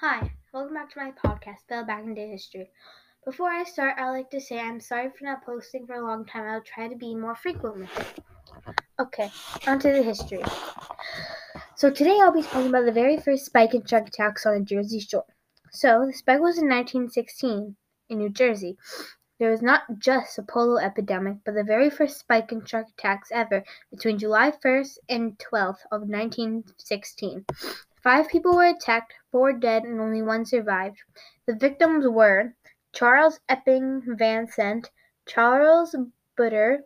Hi, welcome back to my podcast, Bell Back into History. Before I start, I'd like to say I'm sorry for not posting for a long time. I'll try to be more frequent with it. Okay, onto the history. So today I'll be talking about the very first spike and shark attacks on the Jersey Shore. So the spike was in 1916 in New Jersey. There was not just a polio epidemic, but the very first spike in shark attacks ever between July 1st and 12th of 1916. Five people were attacked, four dead, and only one survived. The victims were Charles Epting Van Sant, Charles Butter,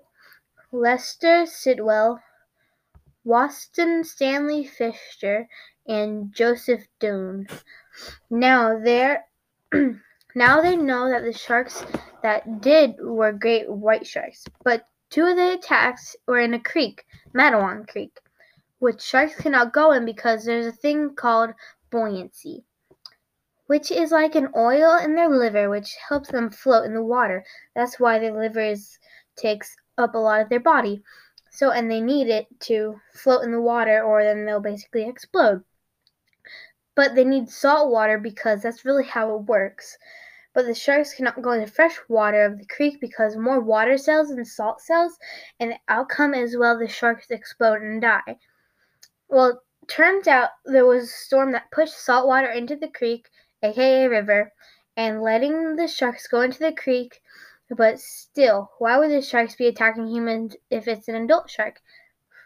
Lester Stillwell, Watson Stanley Fisher, and Joseph Dunn. Now there now they know that the sharks that did were great white sharks, but two of the attacks were in a creek, Matawan Creek which sharks cannot go in because there's a thing called buoyancy, which is like an oil in their liver which helps them float in the water. That's why their liver takes up a lot of their body. So, and they need it to float in the water or then they'll basically explode. But they need salt water because that's really how it works. But the sharks cannot go in the fresh water of the creek because more water cells than salt cells, and the outcome is well the sharks explode and die. Well, turns out there was a storm that pushed salt water into the creek, aka river, and letting the sharks go into the creek. But still, why would the sharks be attacking humans if it's an adult shark?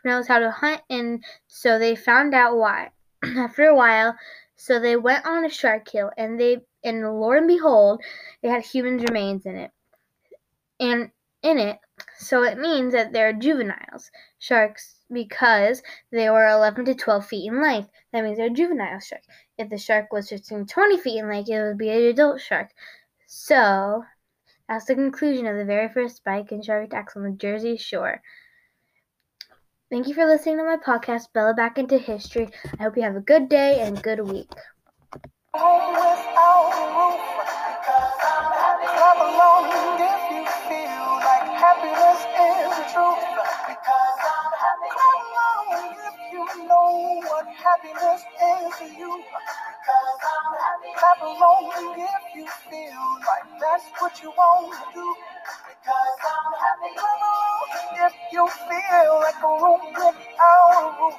Knows how to hunt, and so they found out why. After a while, so they went on a shark kill, and they and lo and behold, they had human remains in it. And in it, so it means that they're juveniles sharks because they were 11 to 12 feet in length. That means they're juvenile shark. If the shark was 15 to 20 feet in length, it would be an adult shark. So, that's the conclusion of the very first spike in shark attacks on the Jersey Shore. Thank you for listening to my podcast, Bella Back into History. I hope you have a good day and good week. Happiness is you. Because I'm happy. Clap along if you feel like that's what you want to do. Because I'm happy. Come on if you feel like a room without a roof.